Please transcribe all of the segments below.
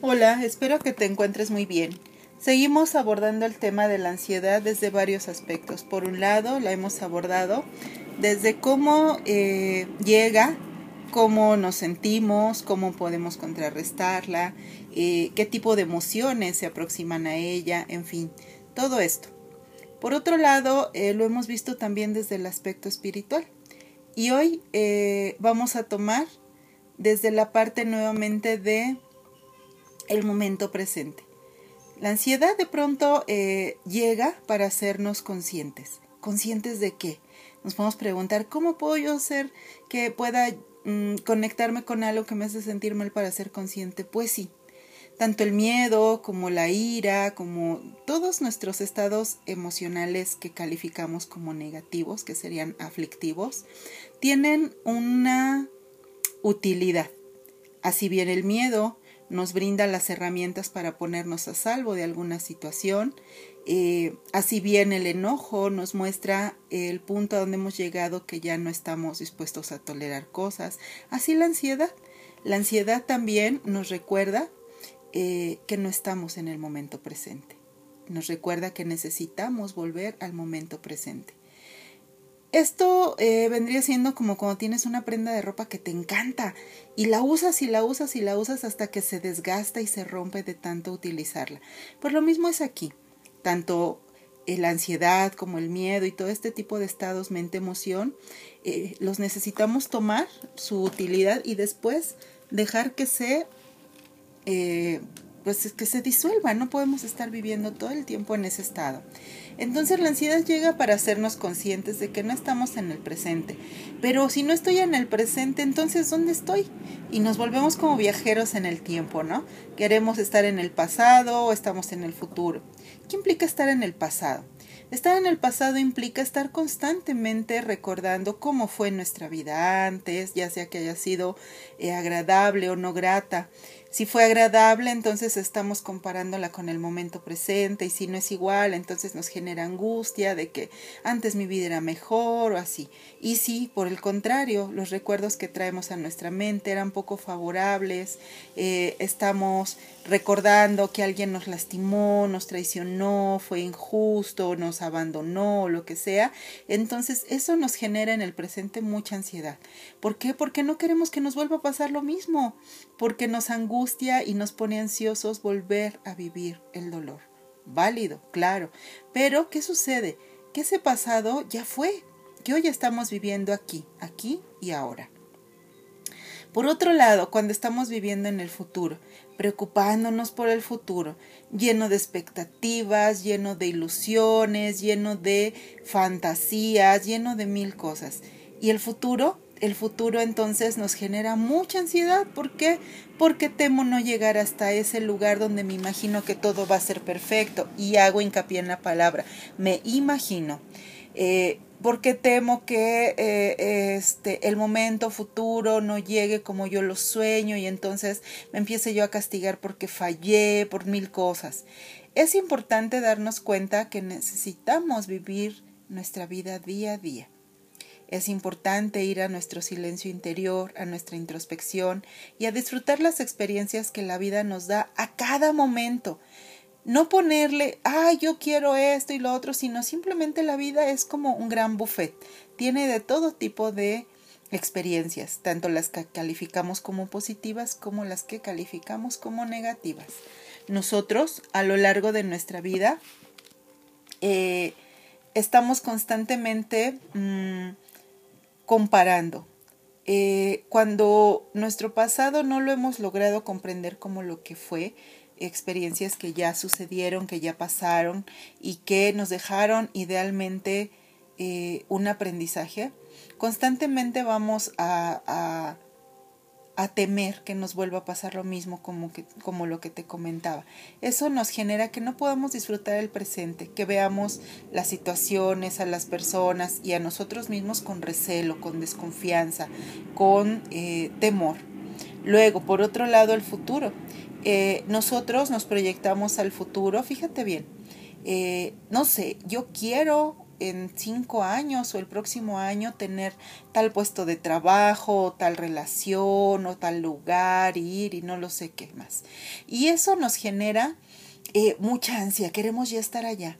Hola, espero que te encuentres muy bien. Seguimos abordando el tema de la ansiedad desde varios aspectos. Por un lado, la hemos abordado desde cómo eh, llega, cómo nos sentimos, cómo podemos contrarrestarla, eh, qué tipo de emociones se aproximan a ella, en fin, todo esto. Por otro lado, eh, lo hemos visto también desde el aspecto espiritual. Y hoy vamos a tomar desde la parte nuevamente de el momento presente. La ansiedad de pronto eh, llega para hacernos conscientes. ¿Conscientes de qué? Nos podemos preguntar, ¿cómo puedo yo ser que pueda mm, conectarme con algo que me hace sentir mal para ser consciente? Pues sí, tanto el miedo como la ira, como todos nuestros estados emocionales que calificamos como negativos, que serían aflictivos, tienen una utilidad. Así bien el miedo nos brinda las herramientas para ponernos a salvo de alguna situación. Eh, así bien el enojo nos muestra el punto a donde hemos llegado que ya no estamos dispuestos a tolerar cosas. Así la ansiedad. La ansiedad también nos recuerda eh, que no estamos en el momento presente. Nos recuerda que necesitamos volver al momento presente. Esto eh, vendría siendo como cuando tienes una prenda de ropa que te encanta y la usas y la usas y la usas hasta que se desgasta y se rompe de tanto utilizarla. Pues lo mismo es aquí. Tanto eh, la ansiedad como el miedo y todo este tipo de estados mente-emoción, eh, los necesitamos tomar su utilidad y después dejar que se pues que se disuelva, no podemos estar viviendo todo el tiempo en ese estado. Entonces la ansiedad llega para hacernos conscientes de que no estamos en el presente. Pero si no estoy en el presente, entonces ¿dónde estoy? Y nos volvemos como viajeros en el tiempo, ¿no? Queremos estar en el pasado o estamos en el futuro. ¿Qué implica estar en el pasado? Estar en el pasado implica estar constantemente recordando cómo fue nuestra vida antes, ya sea que haya sido eh, agradable o no grata, si fue agradable, entonces estamos comparándola con el momento presente y si no es igual, entonces nos genera angustia de que antes mi vida era mejor o así. Y si, por el contrario, los recuerdos que traemos a nuestra mente eran poco favorables, eh, estamos recordando que alguien nos lastimó, nos traicionó, fue injusto, nos abandonó, lo que sea, entonces eso nos genera en el presente mucha ansiedad. ¿Por qué? Porque no queremos que nos vuelva a pasar lo mismo, porque nos angustia y nos pone ansiosos volver a vivir el dolor. Válido, claro. Pero, ¿qué sucede? Que ese pasado ya fue, que hoy estamos viviendo aquí, aquí y ahora. Por otro lado, cuando estamos viviendo en el futuro, preocupándonos por el futuro, lleno de expectativas, lleno de ilusiones, lleno de fantasías, lleno de mil cosas. Y el futuro, el futuro entonces nos genera mucha ansiedad. ¿Por qué? Porque temo no llegar hasta ese lugar donde me imagino que todo va a ser perfecto. Y hago hincapié en la palabra, me imagino. Eh, porque temo que eh, este, el momento futuro no llegue como yo lo sueño y entonces me empiece yo a castigar porque fallé por mil cosas. Es importante darnos cuenta que necesitamos vivir nuestra vida día a día. Es importante ir a nuestro silencio interior, a nuestra introspección y a disfrutar las experiencias que la vida nos da a cada momento no ponerle, ay, yo quiero esto y lo otro, sino simplemente la vida es como un gran buffet. Tiene de todo tipo de experiencias, tanto las que calificamos como positivas como las que calificamos como negativas. Nosotros, a lo largo de nuestra vida, eh, estamos constantemente mm, comparando. Eh, cuando nuestro pasado no lo hemos logrado comprender como lo que fue, experiencias que ya sucedieron, que ya pasaron y que nos dejaron idealmente eh, un aprendizaje, constantemente vamos a, a, a, temer que nos vuelva a pasar lo mismo como, que, como lo que te comentaba. Eso nos genera que no podamos disfrutar el presente, que veamos las situaciones, a las personas y a nosotros mismos con recelo, con desconfianza, con eh, temor. Luego, por otro lado, el futuro. Eh, nosotros nos proyectamos al futuro, fíjate bien, eh, no sé, yo quiero en cinco años o el próximo año tener tal puesto de trabajo, o tal relación, o tal lugar, ir y no lo sé qué más. Y eso nos genera eh, mucha ansia, queremos ya estar allá.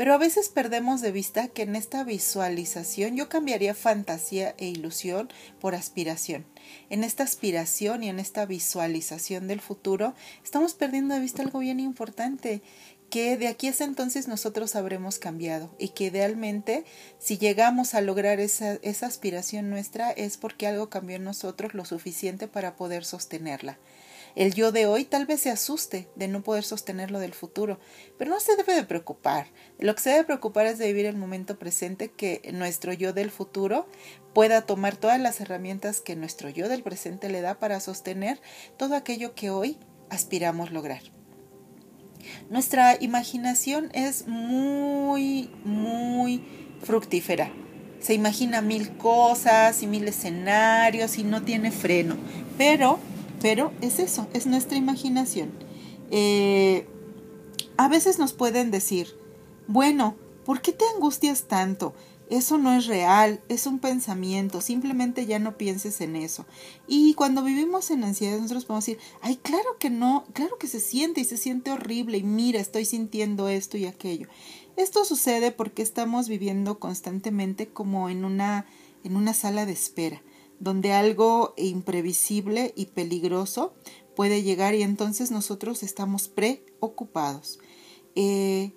Pero a veces perdemos de vista que en esta visualización yo cambiaría fantasía e ilusión por aspiración. En esta aspiración y en esta visualización del futuro estamos perdiendo de vista algo bien importante, que de aquí a ese entonces nosotros habremos cambiado y que idealmente si llegamos a lograr esa, esa aspiración nuestra es porque algo cambió en nosotros lo suficiente para poder sostenerla. El yo de hoy tal vez se asuste de no poder sostener lo del futuro, pero no se debe de preocupar. Lo que se debe preocupar es de vivir el momento presente que nuestro yo del futuro pueda tomar todas las herramientas que nuestro yo del presente le da para sostener todo aquello que hoy aspiramos lograr. Nuestra imaginación es muy, muy fructífera. Se imagina mil cosas y mil escenarios y no tiene freno. Pero pero es eso, es nuestra imaginación. Eh, a veces nos pueden decir, bueno, ¿por qué te angustias tanto? Eso no es real, es un pensamiento, simplemente ya no pienses en eso. Y cuando vivimos en ansiedad, nosotros podemos decir, ay, claro que no, claro que se siente y se siente horrible y mira, estoy sintiendo esto y aquello. Esto sucede porque estamos viviendo constantemente como en una, en una sala de espera donde algo imprevisible y peligroso puede llegar y entonces nosotros estamos preocupados. Eh,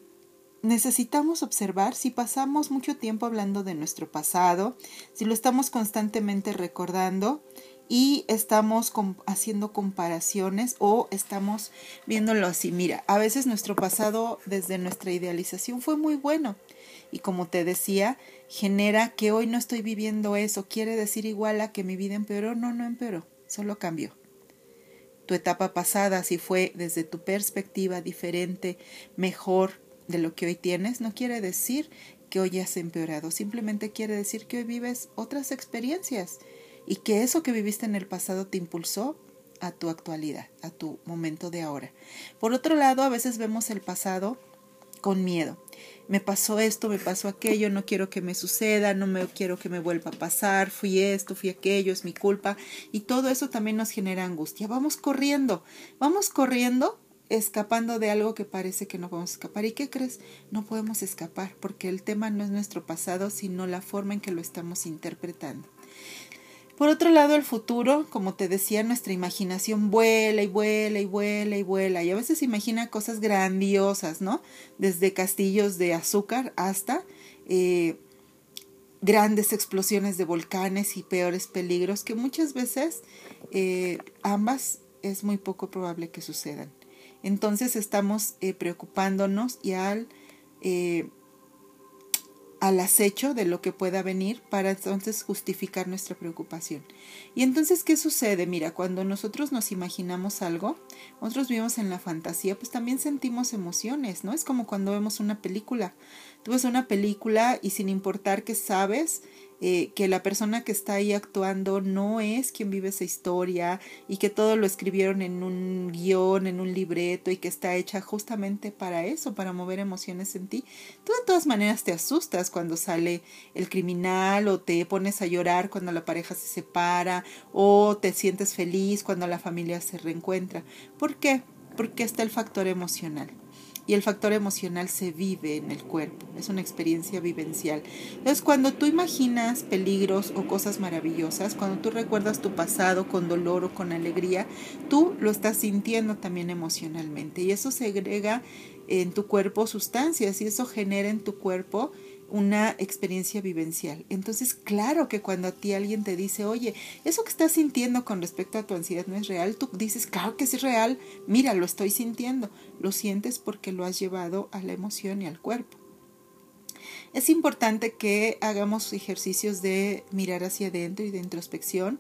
necesitamos observar si pasamos mucho tiempo hablando de nuestro pasado, si lo estamos constantemente recordando y estamos haciendo comparaciones o estamos viéndolo así. Mira, a veces nuestro pasado desde nuestra idealización fue muy bueno y como te decía, genera que hoy no estoy viviendo eso. Quiere decir igual a que mi vida empeoró. No, no empeoró, solo cambió. Tu etapa pasada, si fue desde tu perspectiva diferente, mejor de lo que hoy tienes, no quiere decir que hoy has empeorado. Simplemente quiere decir que hoy vives otras experiencias y que eso que viviste en el pasado te impulsó a tu actualidad, a tu momento de ahora. Por otro lado, a veces vemos el pasado con miedo me pasó esto, me pasó aquello, no quiero que me suceda, no me quiero que me vuelva a pasar, fui esto, fui aquello, es mi culpa y todo eso también nos genera angustia. Vamos corriendo, vamos corriendo escapando de algo que parece que no podemos escapar. ¿Y qué crees? No podemos escapar porque el tema no es nuestro pasado, sino la forma en que lo estamos interpretando. Por otro lado, el futuro, como te decía, nuestra imaginación vuela y vuela y vuela y vuela y a veces imagina cosas grandiosas, ¿no? Desde castillos de azúcar hasta eh, grandes explosiones de volcanes y peores peligros que muchas veces eh, ambas es muy poco probable que sucedan. Entonces estamos eh, preocupándonos y al al acecho de lo que pueda venir para entonces justificar nuestra preocupación. Y entonces, ¿qué sucede? Mira, cuando nosotros nos imaginamos algo, nosotros vivimos en la fantasía, pues también sentimos emociones, ¿no? Es como cuando vemos una película. Tú ves una película y sin importar que sabes eh, que la persona que está ahí actuando no es quien vive esa historia y que todo lo escribieron en un guion, en un libreto y que está hecha justamente para eso, para mover emociones en ti. Tú de todas maneras te asustas cuando sale el criminal o te pones a llorar cuando la pareja se separa o te sientes feliz cuando la familia se reencuentra. ¿Por qué? Porque está el factor emocional y el factor emocional se vive en el cuerpo, es una experiencia vivencial. Entonces, cuando tú imaginas peligros o cosas maravillosas, cuando tú recuerdas tu pasado con dolor o con alegría, tú lo estás sintiendo también emocionalmente y eso segrega en tu cuerpo sustancias y eso genera en tu cuerpo una experiencia vivencial. Entonces, claro que cuando a ti alguien te dice, oye, eso que estás sintiendo con respecto a tu ansiedad no es real, tú dices, claro que es real, mira, lo estoy sintiendo. Lo sientes porque lo has llevado a la emoción y al cuerpo. Es importante que hagamos ejercicios de mirar hacia adentro y de introspección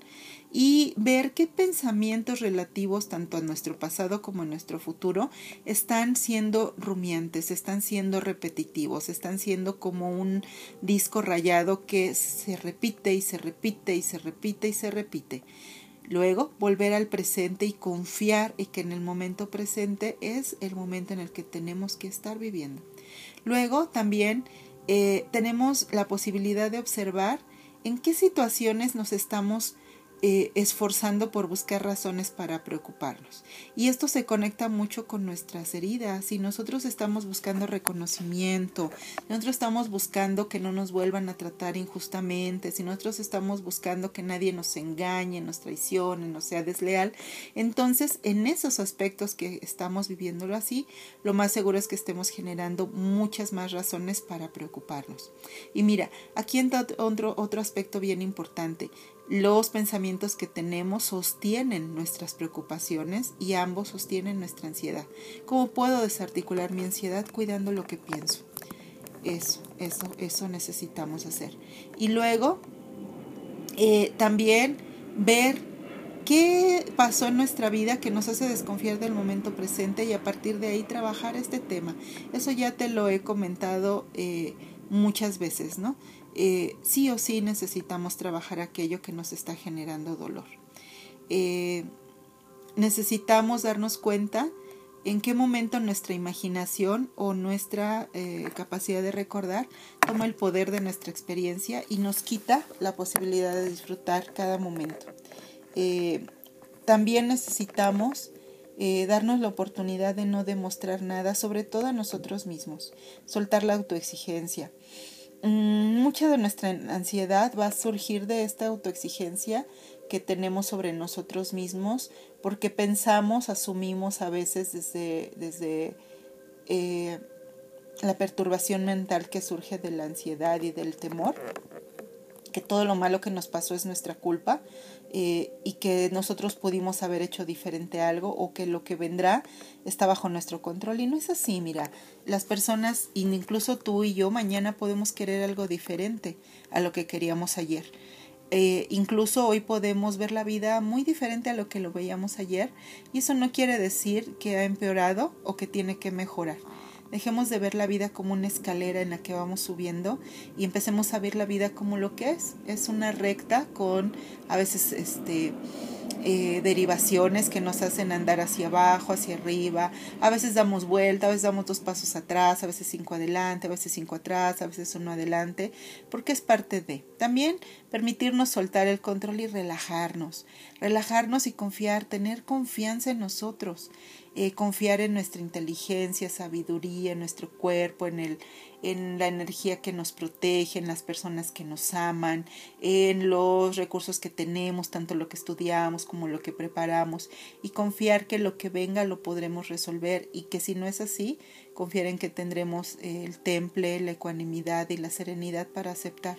y ver qué pensamientos relativos tanto a nuestro pasado como a nuestro futuro están siendo rumiantes, están siendo repetitivos, están siendo como un disco rayado que se repite y se repite y se repite y se repite. Luego, volver al presente y confiar en que en el momento presente es el momento en el que tenemos que estar viviendo. Luego, también eh, tenemos la posibilidad de observar en qué situaciones nos estamos eh, esforzando por buscar razones para preocuparnos. Y esto se conecta mucho con nuestras heridas. Si nosotros estamos buscando reconocimiento, nosotros estamos buscando que no nos vuelvan a tratar injustamente, si nosotros estamos buscando que nadie nos engañe, nos traicione, nos sea desleal, entonces en esos aspectos que estamos viviéndolo así, lo más seguro es que estemos generando muchas más razones para preocuparnos. Y mira, aquí entra otro, otro aspecto bien importante. Los pensamientos que tenemos sostienen nuestras preocupaciones y ambos sostienen nuestra ansiedad. ¿Cómo puedo desarticular mi ansiedad cuidando lo que pienso? Eso, eso, eso necesitamos hacer. Y luego, eh, también ver qué pasó en nuestra vida que nos hace desconfiar del momento presente y a partir de ahí trabajar este tema. Eso ya te lo he comentado eh, muchas veces, ¿no? Eh, sí o sí necesitamos trabajar aquello que nos está generando dolor. Eh, necesitamos darnos cuenta en qué momento nuestra imaginación o nuestra eh, capacidad de recordar toma el poder de nuestra experiencia y nos quita la posibilidad de disfrutar cada momento. también necesitamos darnos la oportunidad de no demostrar nada, sobre todo a nosotros mismos, soltar la autoexigencia. Mm, mucha de nuestra ansiedad va a surgir de esta autoexigencia que tenemos sobre nosotros mismos porque pensamos, asumimos a veces desde, desde eh, la perturbación mental que surge de la ansiedad y del temor, que todo lo malo que nos pasó es nuestra culpa eh, y que nosotros pudimos haber hecho diferente algo o que lo que vendrá está bajo nuestro control. Y no es así, mira, las personas, incluso tú y yo, mañana podemos querer algo diferente a lo que queríamos ayer. Eh, incluso hoy podemos ver la vida muy diferente a lo que lo veíamos ayer y eso no quiere decir que ha empeorado o que tiene que mejorar. Dejemos de ver la vida como una escalera en la que vamos subiendo y empecemos a ver la vida como lo que es. Es una recta con a veces este eh, derivaciones que nos hacen andar hacia abajo, hacia arriba. A veces damos vuelta, a veces damos dos pasos atrás, a veces cinco adelante, a veces cinco atrás, a veces uno adelante, porque es parte de. También permitirnos soltar el control y relajarnos. Relajarnos y confiar, tener confianza en nosotros eh, confiar en nuestra inteligencia, sabiduría, en nuestro cuerpo, en, el, en la energía que nos protege, en las personas que nos aman, en los recursos que tenemos, tanto lo que estudiamos como lo que preparamos, y confiar que lo que venga lo podremos resolver y que si no es así, confiar en que tendremos el temple, la ecuanimidad y la serenidad para aceptar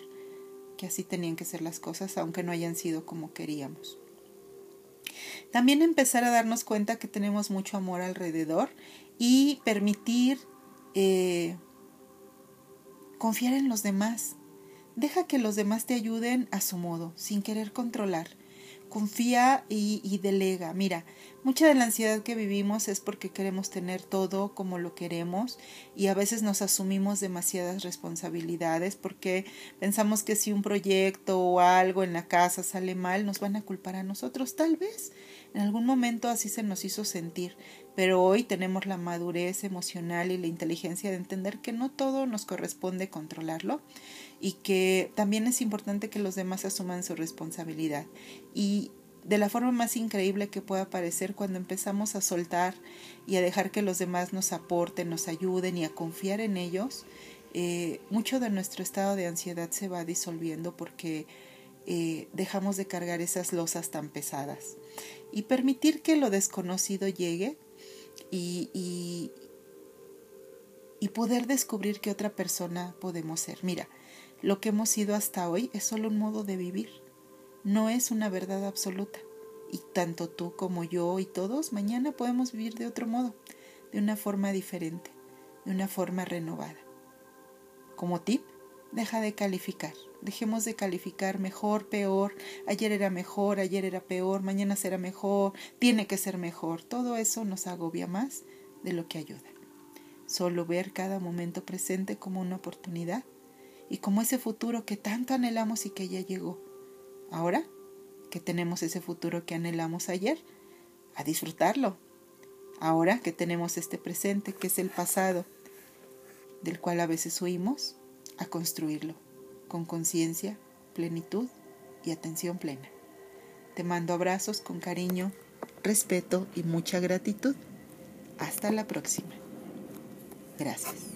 que así tenían que ser las cosas, aunque no hayan sido como queríamos. También empezar a darnos cuenta que tenemos mucho amor alrededor y permitir eh, confiar en los demás. Deja que los demás te ayuden a su modo, sin querer controlar confía y, delega. Mira, mucha de la ansiedad que vivimos es porque queremos tener todo como lo queremos y a veces nos asumimos demasiadas responsabilidades porque pensamos que si un proyecto o algo en la casa sale mal nos van a culpar a nosotros. Tal vez en algún momento así se nos hizo sentir, pero hoy tenemos la madurez emocional y la inteligencia de entender que no todo nos corresponde controlarlo y que también es importante que los demás asuman su responsabilidad. Y de la forma más increíble que pueda parecer cuando empezamos a soltar y a dejar que los demás nos aporten, nos ayuden y a confiar en ellos, eh, mucho de nuestro estado de ansiedad se va disolviendo porque eh, dejamos de cargar esas losas tan pesadas. Y permitir que lo desconocido llegue y, y, y poder descubrir que otra persona podemos ser. Mira, lo que hemos sido hasta hoy es solo un modo de vivir, no es una verdad absoluta. Y tanto tú como yo y todos mañana podemos vivir de otro modo, de una forma diferente, de una forma renovada. Como tip, deja de calificar. Dejemos de calificar mejor, peor, ayer era mejor, ayer era peor, mañana será mejor, tiene que ser mejor. Todo eso nos agobia más de lo que ayuda. Solo ver cada momento presente como una oportunidad y como ese futuro que tanto anhelamos y que ya llegó. Ahora que tenemos ese futuro que anhelamos ayer, a disfrutarlo. Ahora que tenemos este presente que es el pasado, del cual a veces huimos, a construirlo con conciencia, plenitud y atención plena. Te mando abrazos con cariño, respeto y mucha gratitud. Hasta la próxima. Gracias.